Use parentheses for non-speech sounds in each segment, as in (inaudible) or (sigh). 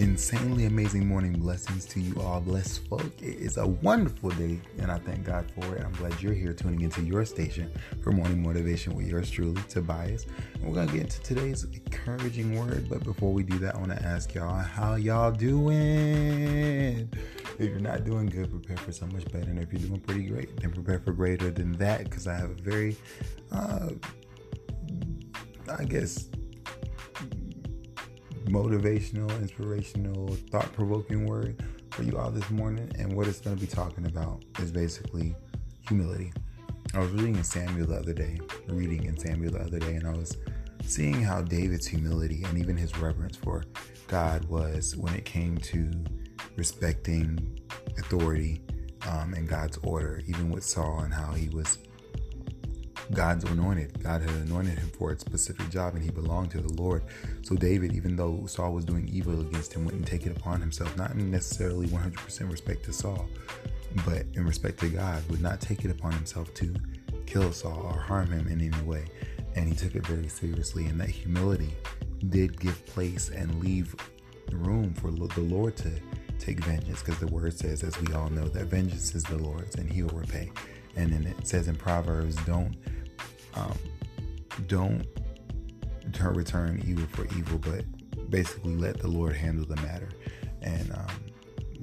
insanely amazing morning blessings to you all, blessed folk. It is a wonderful day, and I thank God for it. I'm glad you're here tuning into your station for morning motivation with yours truly, Tobias. And we're gonna get into today's encouraging word, but before we do that, I want to ask y'all how y'all doing. If you're not doing good, prepare for so much better. And if you're doing pretty great, then prepare for greater than that. Because I have a very, uh, I guess, motivational, inspirational, thought provoking word for you all this morning. And what it's going to be talking about is basically humility. I was reading in Samuel the other day, reading in Samuel the other day, and I was seeing how David's humility and even his reverence for God was when it came to respecting authority um, and God's order, even with Saul and how he was God's anointed. God had anointed him for a specific job and he belonged to the Lord. So David, even though Saul was doing evil against him, wouldn't take it upon himself, not necessarily 100% respect to Saul, but in respect to God, would not take it upon himself to kill Saul or harm him in any way. And he took it very seriously. And that humility did give place and leave room for the Lord to take vengeance because the word says, as we all know, that vengeance is the Lord's and he will repay. And then it says in Proverbs, don't um, don't return evil for evil, but basically let the Lord handle the matter. And um,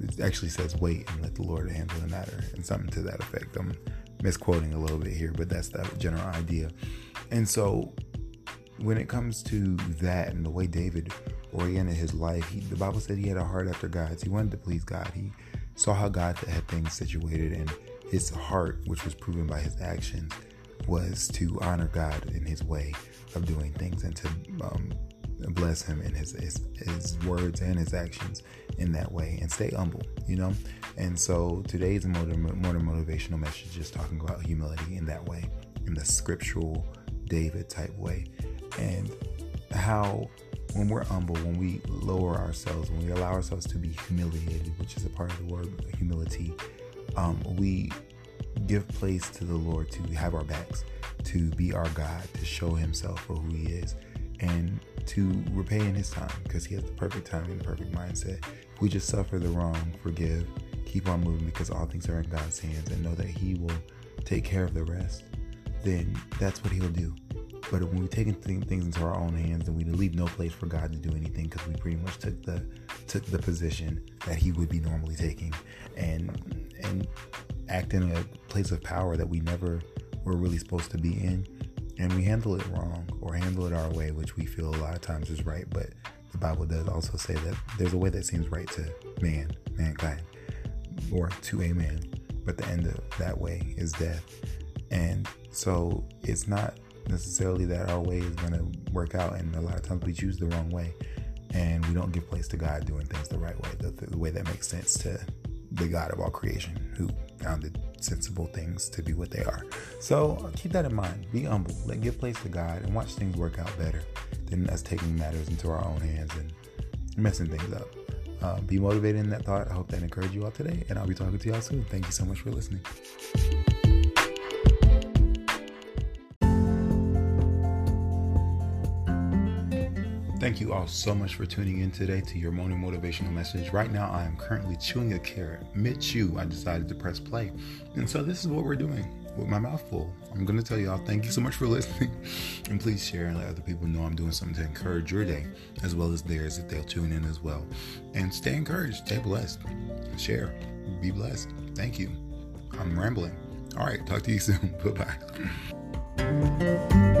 it actually says wait and let the Lord handle the matter, and something to that effect. I'm misquoting a little bit here, but that's the general idea. And so when it comes to that and the way David oriented his life, he, the Bible said he had a heart after God's. He wanted to please God. He saw how God had things situated, and his heart, which was proven by his actions, was to honor God in his way of doing things and to um, bless him in his, his, his words and his actions in that way and stay humble, you know? And so today's more, more motivational message is talking about humility in that way, in the scriptural David type way. And how when we're humble, when we lower ourselves, when we allow ourselves to be humiliated, which is a part of the word humility, um, we give place to the Lord to have our backs, to be our God, to show Himself for who He is, and to repay in His time because He has the perfect timing, and the perfect mindset. If we just suffer the wrong, forgive, keep on moving because all things are in God's hands, and know that He will take care of the rest, then that's what He'll do. But when we take things into our own hands and we leave no place for God to do anything because we pretty much took the took the position that He would be normally taking, and and act in a place of power that we never were really supposed to be in, and we handle it wrong or handle it our way, which we feel a lot of times is right, but the Bible does also say that there's a way that seems right to man, mankind, or to a man, but the end of that way is death. And so it's not necessarily that our way is going to work out, and a lot of times we choose the wrong way, and we don't give place to God doing things the right way, the, the way that makes sense to the God of all creation, who founded sensible things to be what they are. So keep that in mind. Be humble. Let give place to God and watch things work out better than us taking matters into our own hands and messing things up. Uh, be motivated in that thought. I hope that encouraged you all today, and I'll be talking to y'all soon. Thank you so much for listening. Thank you all so much for tuning in today to your morning motivational message. Right now, I am currently chewing a carrot. Mid chew, I decided to press play. And so, this is what we're doing with my mouth full. I'm going to tell y'all thank you so much for (laughs) listening. and please share and let other people know I'm doing something to encourage your day as well as theirs if they'll tune in as well. And stay encouraged, stay blessed, share, be blessed. Thank you. I'm rambling. All right, talk to you soon. (laughs) bye bye.